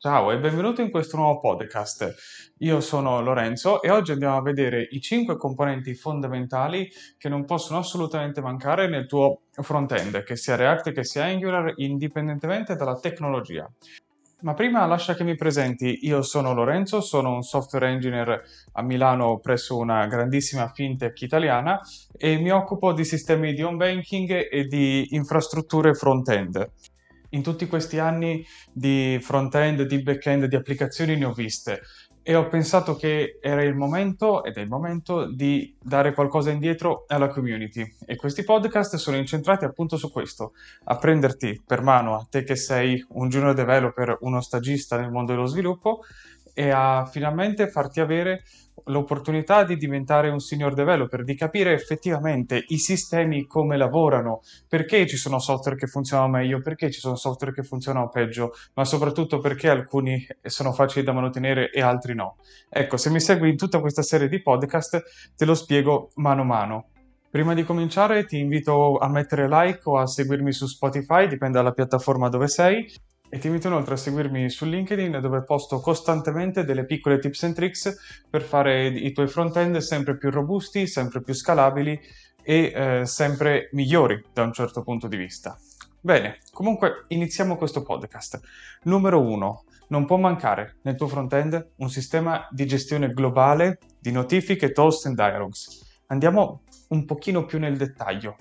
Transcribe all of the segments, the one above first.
Ciao e benvenuto in questo nuovo podcast. Io sono Lorenzo e oggi andiamo a vedere i 5 componenti fondamentali che non possono assolutamente mancare nel tuo front-end, che sia React che sia Angular, indipendentemente dalla tecnologia. Ma prima lascia che mi presenti, io sono Lorenzo, sono un software engineer a Milano presso una grandissima fintech italiana e mi occupo di sistemi di home banking e di infrastrutture front-end in tutti questi anni di front-end, di back-end, di applicazioni ne ho viste e ho pensato che era il momento, ed è il momento, di dare qualcosa indietro alla community. E questi podcast sono incentrati appunto su questo, a prenderti per mano a te che sei un junior developer, uno stagista nel mondo dello sviluppo, e a finalmente farti avere l'opportunità di diventare un senior developer, di capire effettivamente i sistemi come lavorano, perché ci sono software che funzionano meglio, perché ci sono software che funzionano peggio, ma soprattutto perché alcuni sono facili da mantenere e altri no. Ecco, se mi segui in tutta questa serie di podcast, te lo spiego mano a mano. Prima di cominciare ti invito a mettere like o a seguirmi su Spotify, dipende dalla piattaforma dove sei, e ti invito inoltre a seguirmi su LinkedIn dove posto costantemente delle piccole tips and tricks per fare i tuoi front-end sempre più robusti, sempre più scalabili e eh, sempre migliori da un certo punto di vista. Bene, comunque iniziamo questo podcast. Numero 1. Non può mancare nel tuo front-end un sistema di gestione globale di notifiche, toast e dialogues. Andiamo un pochino più nel dettaglio.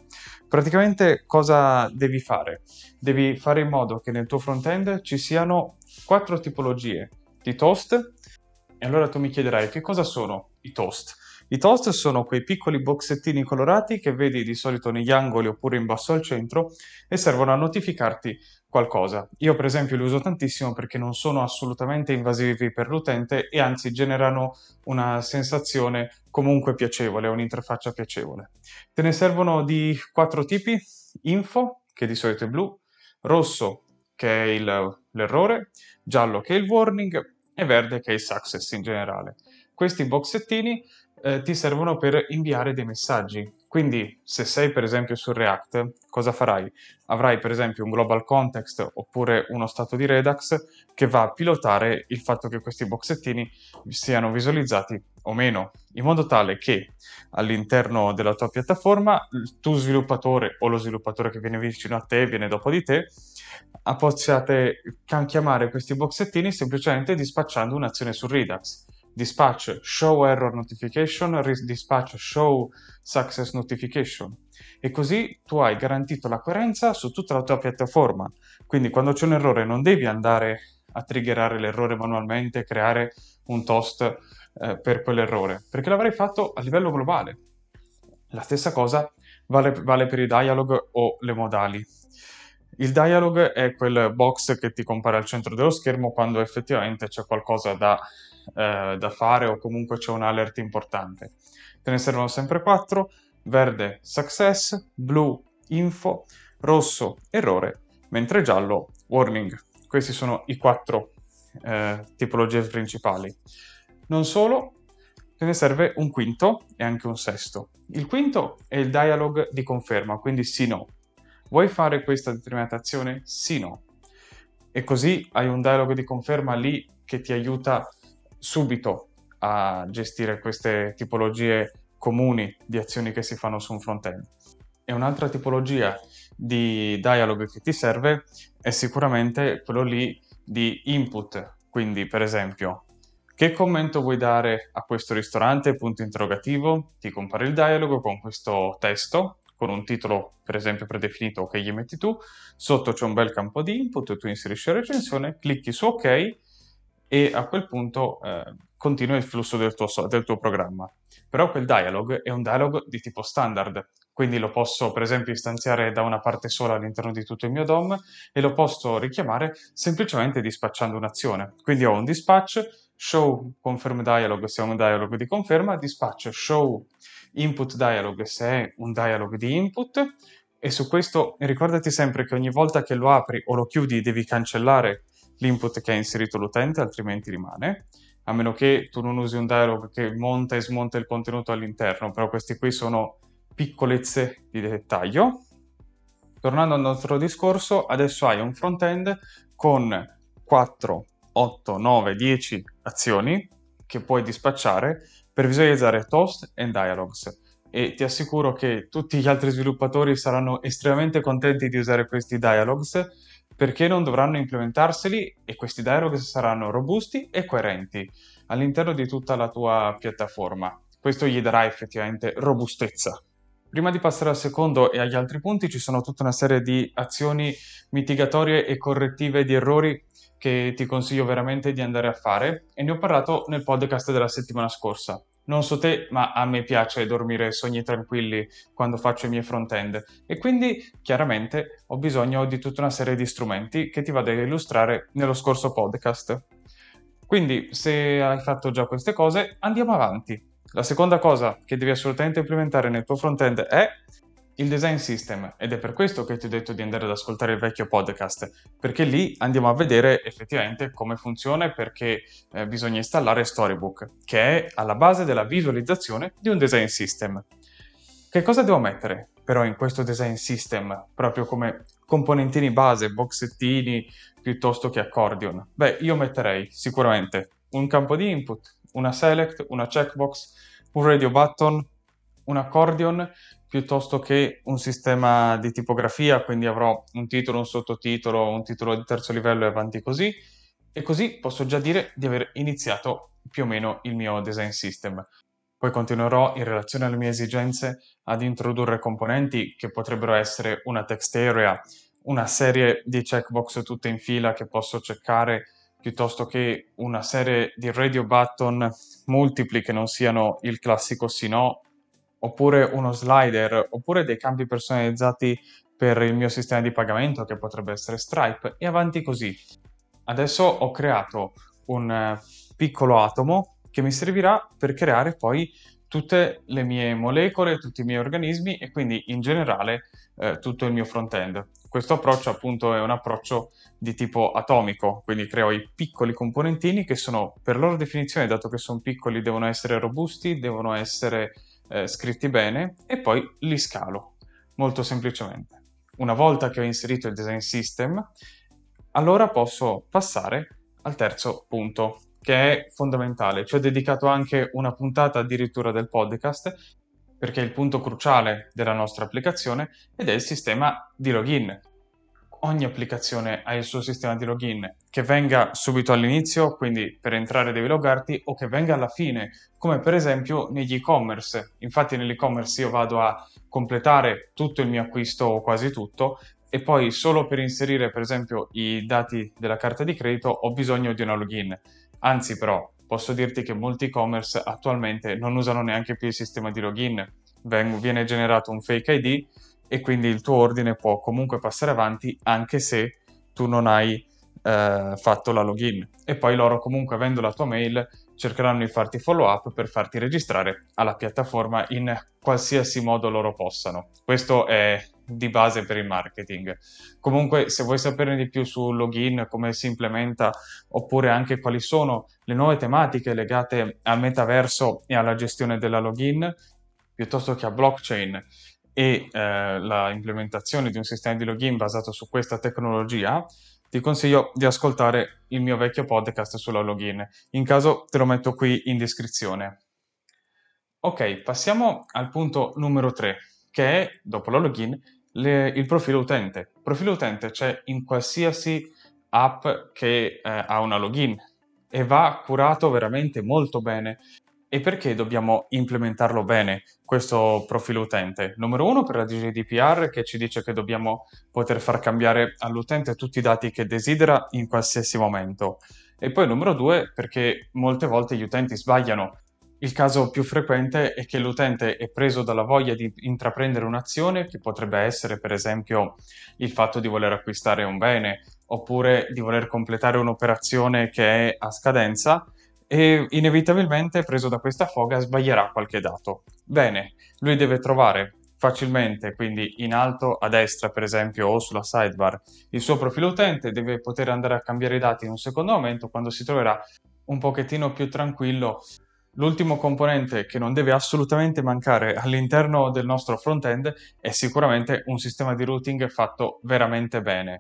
Praticamente cosa devi fare? Devi fare in modo che nel tuo front-end ci siano quattro tipologie di toast e allora tu mi chiederai che cosa sono i toast? I toast sono quei piccoli boxettini colorati che vedi di solito negli angoli oppure in basso al centro e servono a notificarti qualcosa. Io per esempio li uso tantissimo perché non sono assolutamente invasivi per l'utente e anzi generano una sensazione comunque piacevole, un'interfaccia piacevole. Te ne servono di quattro tipi, info, che di solito è blu, rosso, che è il, l'errore, giallo, che è il warning, e verde, che è il success in generale. Questi boxettini eh, ti servono per inviare dei messaggi. Quindi, se sei per esempio su React, cosa farai? Avrai per esempio un global context oppure uno stato di Redux che va a pilotare il fatto che questi boxettini siano visualizzati o meno, in modo tale che all'interno della tua piattaforma tu sviluppatore o lo sviluppatore che viene vicino a te, viene dopo di te, possiate chiamare questi boxettini semplicemente dispacciando un'azione su Redux dispatch show error notification, dispatch show success notification. E così tu hai garantito la coerenza su tutta la tua piattaforma. Quindi quando c'è un errore non devi andare a triggerare l'errore manualmente, creare un toast eh, per quell'errore, perché l'avrai fatto a livello globale. La stessa cosa vale, vale per i dialog o le modali. Il dialog è quel box che ti compare al centro dello schermo quando effettivamente c'è qualcosa da eh, da fare o comunque c'è un alert importante. Te ne servono sempre 4, verde success, blu info, rosso errore, mentre giallo warning. Questi sono i quattro eh, tipologie principali. Non solo, te ne serve un quinto e anche un sesto. Il quinto è il dialog di conferma, quindi sì no. Vuoi fare questa determinata azione? Sì no. E così hai un dialog di conferma lì che ti aiuta subito a gestire queste tipologie comuni di azioni che si fanno su un front-end. E un'altra tipologia di dialog che ti serve è sicuramente quello lì di input. Quindi, per esempio, che commento vuoi dare a questo ristorante? Punto interrogativo. Ti compare il dialogo con questo testo, con un titolo per esempio predefinito che gli metti tu. Sotto c'è un bel campo di input, tu inserisci la recensione, clicchi su OK e a quel punto eh, continua il flusso del tuo, del tuo programma. Però quel dialog è un dialog di tipo standard, quindi lo posso per esempio istanziare da una parte sola all'interno di tutto il mio DOM e lo posso richiamare semplicemente dispacciando un'azione. Quindi ho un dispatch show confirm dialog se è un dialog di conferma, dispatch show input dialog se è un dialog di input e su questo ricordati sempre che ogni volta che lo apri o lo chiudi devi cancellare l'input che ha inserito l'utente, altrimenti rimane, a meno che tu non usi un dialog che monta e smonta il contenuto all'interno, però questi qui sono piccolezze di dettaglio. Tornando al nostro discorso, adesso hai un front-end con 4 8, 9, 10 azioni che puoi dispacciare per visualizzare toast e dialogues e ti assicuro che tutti gli altri sviluppatori saranno estremamente contenti di usare questi dialogues perché non dovranno implementarseli e questi dialogues saranno robusti e coerenti all'interno di tutta la tua piattaforma. Questo gli darà effettivamente robustezza. Prima di passare al secondo e agli altri punti ci sono tutta una serie di azioni mitigatorie e correttive di errori che ti consiglio veramente di andare a fare e ne ho parlato nel podcast della settimana scorsa. Non so te, ma a me piace dormire sogni tranquilli quando faccio i miei front-end e quindi chiaramente ho bisogno di tutta una serie di strumenti che ti vado a illustrare nello scorso podcast. Quindi se hai fatto già queste cose, andiamo avanti. La seconda cosa che devi assolutamente implementare nel tuo front-end è il design system ed è per questo che ti ho detto di andare ad ascoltare il vecchio podcast, perché lì andiamo a vedere effettivamente come funziona e perché eh, bisogna installare Storybook, che è alla base della visualizzazione di un design system. Che cosa devo mettere però in questo design system, proprio come componentini base, boxettini piuttosto che accordion? Beh, io metterei sicuramente un campo di input, una select, una checkbox, un radio button, un accordion piuttosto che un sistema di tipografia, quindi avrò un titolo, un sottotitolo, un titolo di terzo livello e avanti così. E così posso già dire di aver iniziato più o meno il mio design system. Poi continuerò in relazione alle mie esigenze ad introdurre componenti che potrebbero essere una text area, una serie di checkbox tutte in fila che posso checkare piuttosto che una serie di radio button multipli che non siano il classico sì no oppure uno slider, oppure dei campi personalizzati per il mio sistema di pagamento che potrebbe essere Stripe e avanti così. Adesso ho creato un eh, piccolo atomo che mi servirà per creare poi tutte le mie molecole, tutti i miei organismi e quindi in generale eh, tutto il mio front-end. Questo approccio appunto è un approccio di tipo atomico, quindi creo i piccoli componentini che sono per loro definizione, dato che sono piccoli, devono essere robusti, devono essere eh, scritti bene e poi li scalo, molto semplicemente. Una volta che ho inserito il design system, allora posso passare al terzo punto, che è fondamentale. Ci ho dedicato anche una puntata addirittura del podcast, perché è il punto cruciale della nostra applicazione ed è il sistema di login ogni applicazione ha il suo sistema di login, che venga subito all'inizio, quindi per entrare devi loggarti, o che venga alla fine, come per esempio negli e-commerce. Infatti nell'e-commerce io vado a completare tutto il mio acquisto o quasi tutto e poi solo per inserire per esempio i dati della carta di credito ho bisogno di una login. Anzi però posso dirti che molti e-commerce attualmente non usano neanche più il sistema di login, viene generato un fake ID e quindi il tuo ordine può comunque passare avanti anche se tu non hai eh, fatto la login. E poi loro comunque avendo la tua mail cercheranno di farti follow up per farti registrare alla piattaforma in qualsiasi modo loro possano. Questo è di base per il marketing. Comunque, se vuoi saperne di più sul login, come si implementa, oppure anche quali sono le nuove tematiche legate al metaverso e alla gestione della login, piuttosto che a blockchain, e eh, la implementazione di un sistema di login basato su questa tecnologia, ti consiglio di ascoltare il mio vecchio podcast sulla login. In caso te lo metto qui in descrizione. Ok, passiamo al punto numero 3, che è, dopo la login, le, il profilo utente. Il profilo utente c'è in qualsiasi app che eh, ha una login e va curato veramente molto bene e perché dobbiamo implementarlo bene questo profilo utente? Numero uno per la GDPR che ci dice che dobbiamo poter far cambiare all'utente tutti i dati che desidera in qualsiasi momento. E poi numero due perché molte volte gli utenti sbagliano. Il caso più frequente è che l'utente è preso dalla voglia di intraprendere un'azione che potrebbe essere per esempio il fatto di voler acquistare un bene oppure di voler completare un'operazione che è a scadenza e inevitabilmente, preso da questa foga, sbaglierà qualche dato. Bene, lui deve trovare facilmente, quindi in alto a destra per esempio o sulla sidebar, il suo profilo utente, deve poter andare a cambiare i dati in un secondo momento quando si troverà un pochettino più tranquillo. L'ultimo componente che non deve assolutamente mancare all'interno del nostro front-end è sicuramente un sistema di routing fatto veramente bene.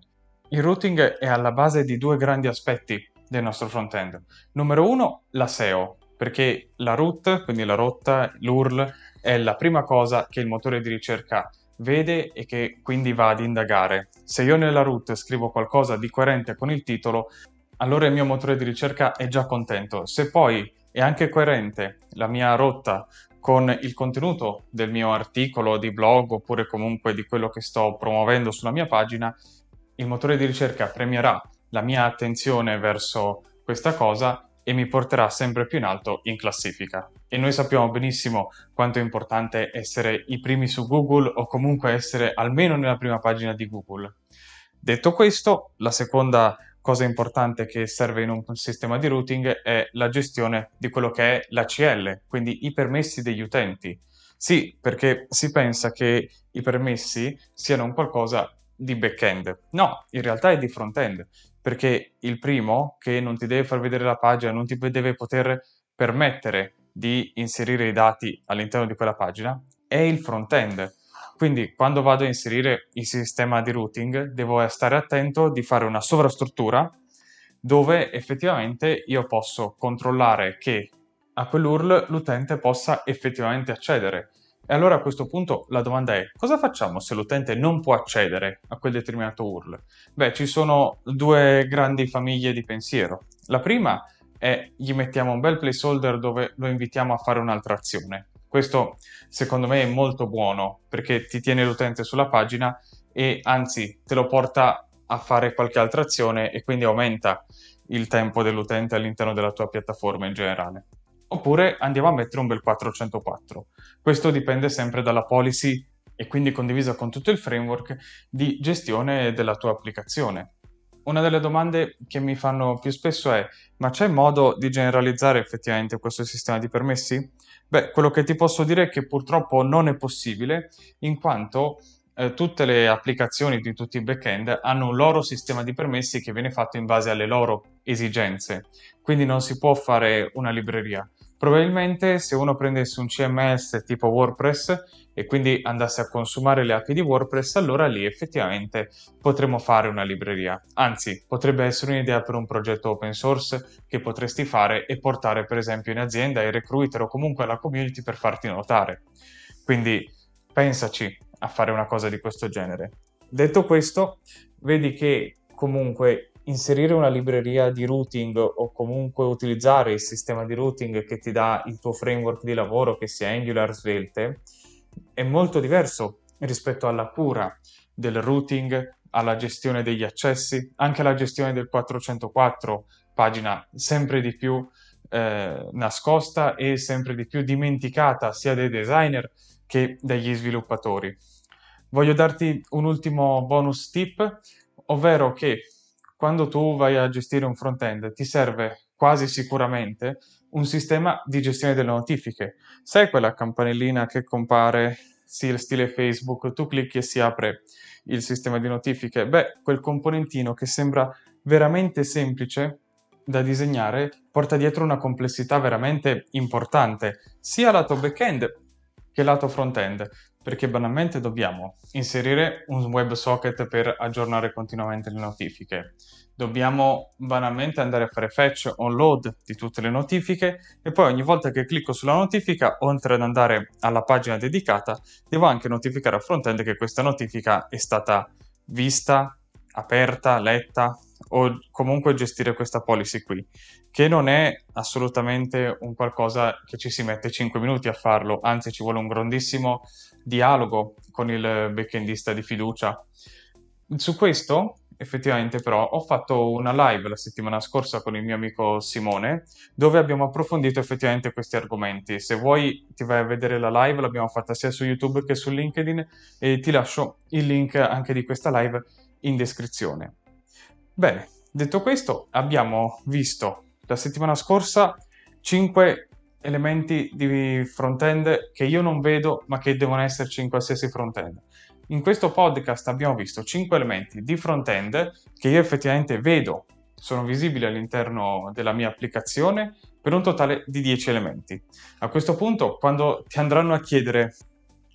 Il routing è alla base di due grandi aspetti del nostro front-end. Numero uno, la SEO, perché la root, quindi la rotta, l'URL, è la prima cosa che il motore di ricerca vede e che quindi va ad indagare. Se io nella root scrivo qualcosa di coerente con il titolo, allora il mio motore di ricerca è già contento. Se poi è anche coerente la mia rotta con il contenuto del mio articolo di blog oppure comunque di quello che sto promuovendo sulla mia pagina, il motore di ricerca premierà la mia attenzione verso questa cosa e mi porterà sempre più in alto in classifica. E noi sappiamo benissimo quanto è importante essere i primi su Google o comunque essere almeno nella prima pagina di Google. Detto questo, la seconda cosa importante che serve in un sistema di routing è la gestione di quello che è l'ACL, quindi i permessi degli utenti. Sì, perché si pensa che i permessi siano un qualcosa di back-end. No, in realtà è di front-end, perché il primo, che non ti deve far vedere la pagina, non ti deve poter permettere di inserire i dati all'interno di quella pagina, è il front-end. Quindi quando vado a inserire il sistema di routing devo stare attento di fare una sovrastruttura dove effettivamente io posso controllare che a quell'URL l'utente possa effettivamente accedere. E allora a questo punto la domanda è cosa facciamo se l'utente non può accedere a quel determinato URL? Beh, ci sono due grandi famiglie di pensiero. La prima è gli mettiamo un bel placeholder dove lo invitiamo a fare un'altra azione. Questo secondo me è molto buono perché ti tiene l'utente sulla pagina e anzi te lo porta a fare qualche altra azione e quindi aumenta il tempo dell'utente all'interno della tua piattaforma in generale. Oppure andiamo a mettere un bel 404. Questo dipende sempre dalla policy e quindi condivisa con tutto il framework di gestione della tua applicazione. Una delle domande che mi fanno più spesso è: ma c'è modo di generalizzare effettivamente questo sistema di permessi? Beh, quello che ti posso dire è che purtroppo non è possibile, in quanto eh, tutte le applicazioni di tutti i backend hanno un loro sistema di permessi che viene fatto in base alle loro esigenze, quindi non si può fare una libreria. Probabilmente se uno prendesse un CMS tipo WordPress e quindi andasse a consumare le API di WordPress, allora lì effettivamente potremmo fare una libreria. Anzi, potrebbe essere un'idea per un progetto open source che potresti fare e portare per esempio in azienda ai recruiter o comunque alla community per farti notare. Quindi pensaci a fare una cosa di questo genere. Detto questo, vedi che comunque inserire una libreria di routing o comunque utilizzare il sistema di routing che ti dà il tuo framework di lavoro, che sia Angular Svelte, è molto diverso rispetto alla cura del routing, alla gestione degli accessi, anche alla gestione del 404, pagina sempre di più eh, nascosta e sempre di più dimenticata sia dai designer che dagli sviluppatori. Voglio darti un ultimo bonus tip, ovvero che quando tu vai a gestire un front-end ti serve quasi sicuramente un sistema di gestione delle notifiche. Sai quella campanellina che compare, sì, stile Facebook, tu clicchi e si apre il sistema di notifiche? Beh, quel componentino che sembra veramente semplice da disegnare porta dietro una complessità veramente importante, sia lato back-end che lato front-end perché banalmente dobbiamo inserire un WebSocket per aggiornare continuamente le notifiche. Dobbiamo banalmente andare a fare fetch on load di tutte le notifiche e poi ogni volta che clicco sulla notifica, oltre ad andare alla pagina dedicata, devo anche notificare al frontend che questa notifica è stata vista, aperta, letta o comunque gestire questa policy qui, che non è assolutamente un qualcosa che ci si mette 5 minuti a farlo, anzi ci vuole un grandissimo dialogo con il backendista di fiducia. Su questo, effettivamente però, ho fatto una live la settimana scorsa con il mio amico Simone, dove abbiamo approfondito effettivamente questi argomenti. Se vuoi ti vai a vedere la live, l'abbiamo fatta sia su YouTube che su LinkedIn e ti lascio il link anche di questa live in descrizione. Bene, detto questo, abbiamo visto la settimana scorsa 5 elementi di front-end che io non vedo ma che devono esserci in qualsiasi front-end. In questo podcast abbiamo visto 5 elementi di front-end che io effettivamente vedo, sono visibili all'interno della mia applicazione per un totale di 10 elementi. A questo punto, quando ti andranno a chiedere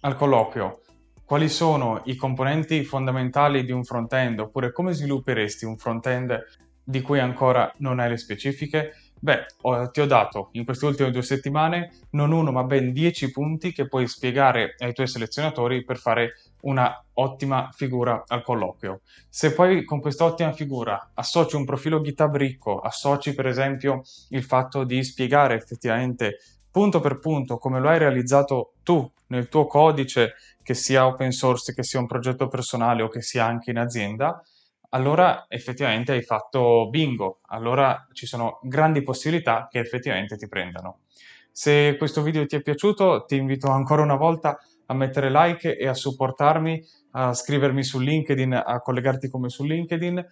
al colloquio quali sono i componenti fondamentali di un front-end oppure come svilupperesti un front-end di cui ancora non hai le specifiche? Beh, ti ho dato in queste ultime due settimane non uno ma ben 10 punti che puoi spiegare ai tuoi selezionatori per fare una ottima figura al colloquio. Se poi con questa ottima figura associ un profilo GitHub ricco, associ per esempio il fatto di spiegare effettivamente punto per punto come lo hai realizzato tu nel tuo codice, che sia open source, che sia un progetto personale o che sia anche in azienda, allora effettivamente hai fatto bingo, allora ci sono grandi possibilità che effettivamente ti prendano. Se questo video ti è piaciuto, ti invito ancora una volta a mettere like e a supportarmi, a scrivermi su LinkedIn, a collegarti come su LinkedIn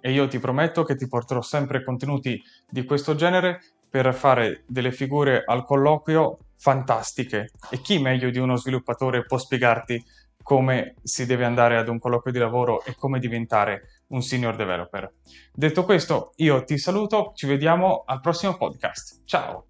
e io ti prometto che ti porterò sempre contenuti di questo genere per fare delle figure al colloquio fantastiche. E chi meglio di uno sviluppatore può spiegarti come si deve andare ad un colloquio di lavoro e come diventare un senior developer. Detto questo, io ti saluto, ci vediamo al prossimo podcast. Ciao!